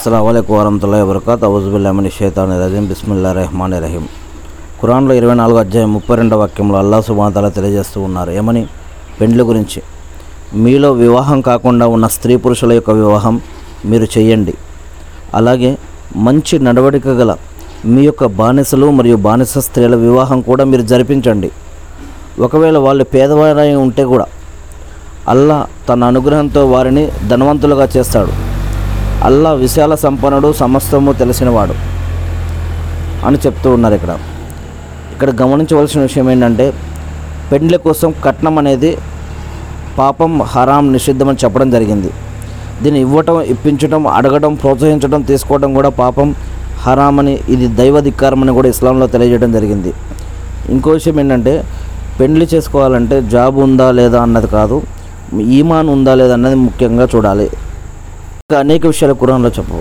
అస్సలం అయికు వరహతుల్లా వబర్కాత్. అవుజుబుల్లామిన్ షేతాన్ రజీం బిస్మిల్లా రెహమాన్ రహీం ఖురాన్లో ఇరవై నాలుగు అధ్యాయం ముప్పై రెండవ వాక్యంలో అల్లా సుబాతాల తెలియజేస్తూ ఉన్నారు. ఏమని? పెండ్ల గురించి. మీలో వివాహం కాకుండా ఉన్న స్త్రీ పురుషుల యొక్క వివాహం మీరు చేయండి. అలాగే మంచి నడవడిక గల మీ యొక్క బానిసలు మరియు బానిస స్త్రీల వివాహం కూడా మీరు జరిపించండి. ఒకవేళ వాళ్ళు పేదవారై ఉంటే కూడా అల్లా తన అనుగ్రహంతో వారిని ధనవంతులుగా చేస్తాడు. అల్లా విశాల సంపన్నుడు సమస్తము తెలిసినవాడు అని చెప్తూ ఉన్నారు ఇక్కడ. ఇక్కడ గమనించవలసిన విషయం ఏంటంటే పెండ్లి కోసం కట్నం అనేది పాపం హరాం నిషిద్ధమని చెప్పడం జరిగింది. దీన్ని ఇవ్వటం ఇప్పించడం అడగడం ప్రోత్సహించడం తీసుకోవడం కూడా పాపం హరాం అని ఇది దైవ ధిక్కారం అని కూడా ఇస్లాంలో తెలియజేయడం జరిగింది. ఇంకో విషయం ఏంటంటే పెండ్లి చేసుకోవాలంటే జాబ్ ఉందా లేదా అన్నది కాదు ఈమాన్ ఉందా లేదా అన్నది ముఖ్యంగా చూడాలి. అనేక విషయాలు కురాన్లో చెప్పవు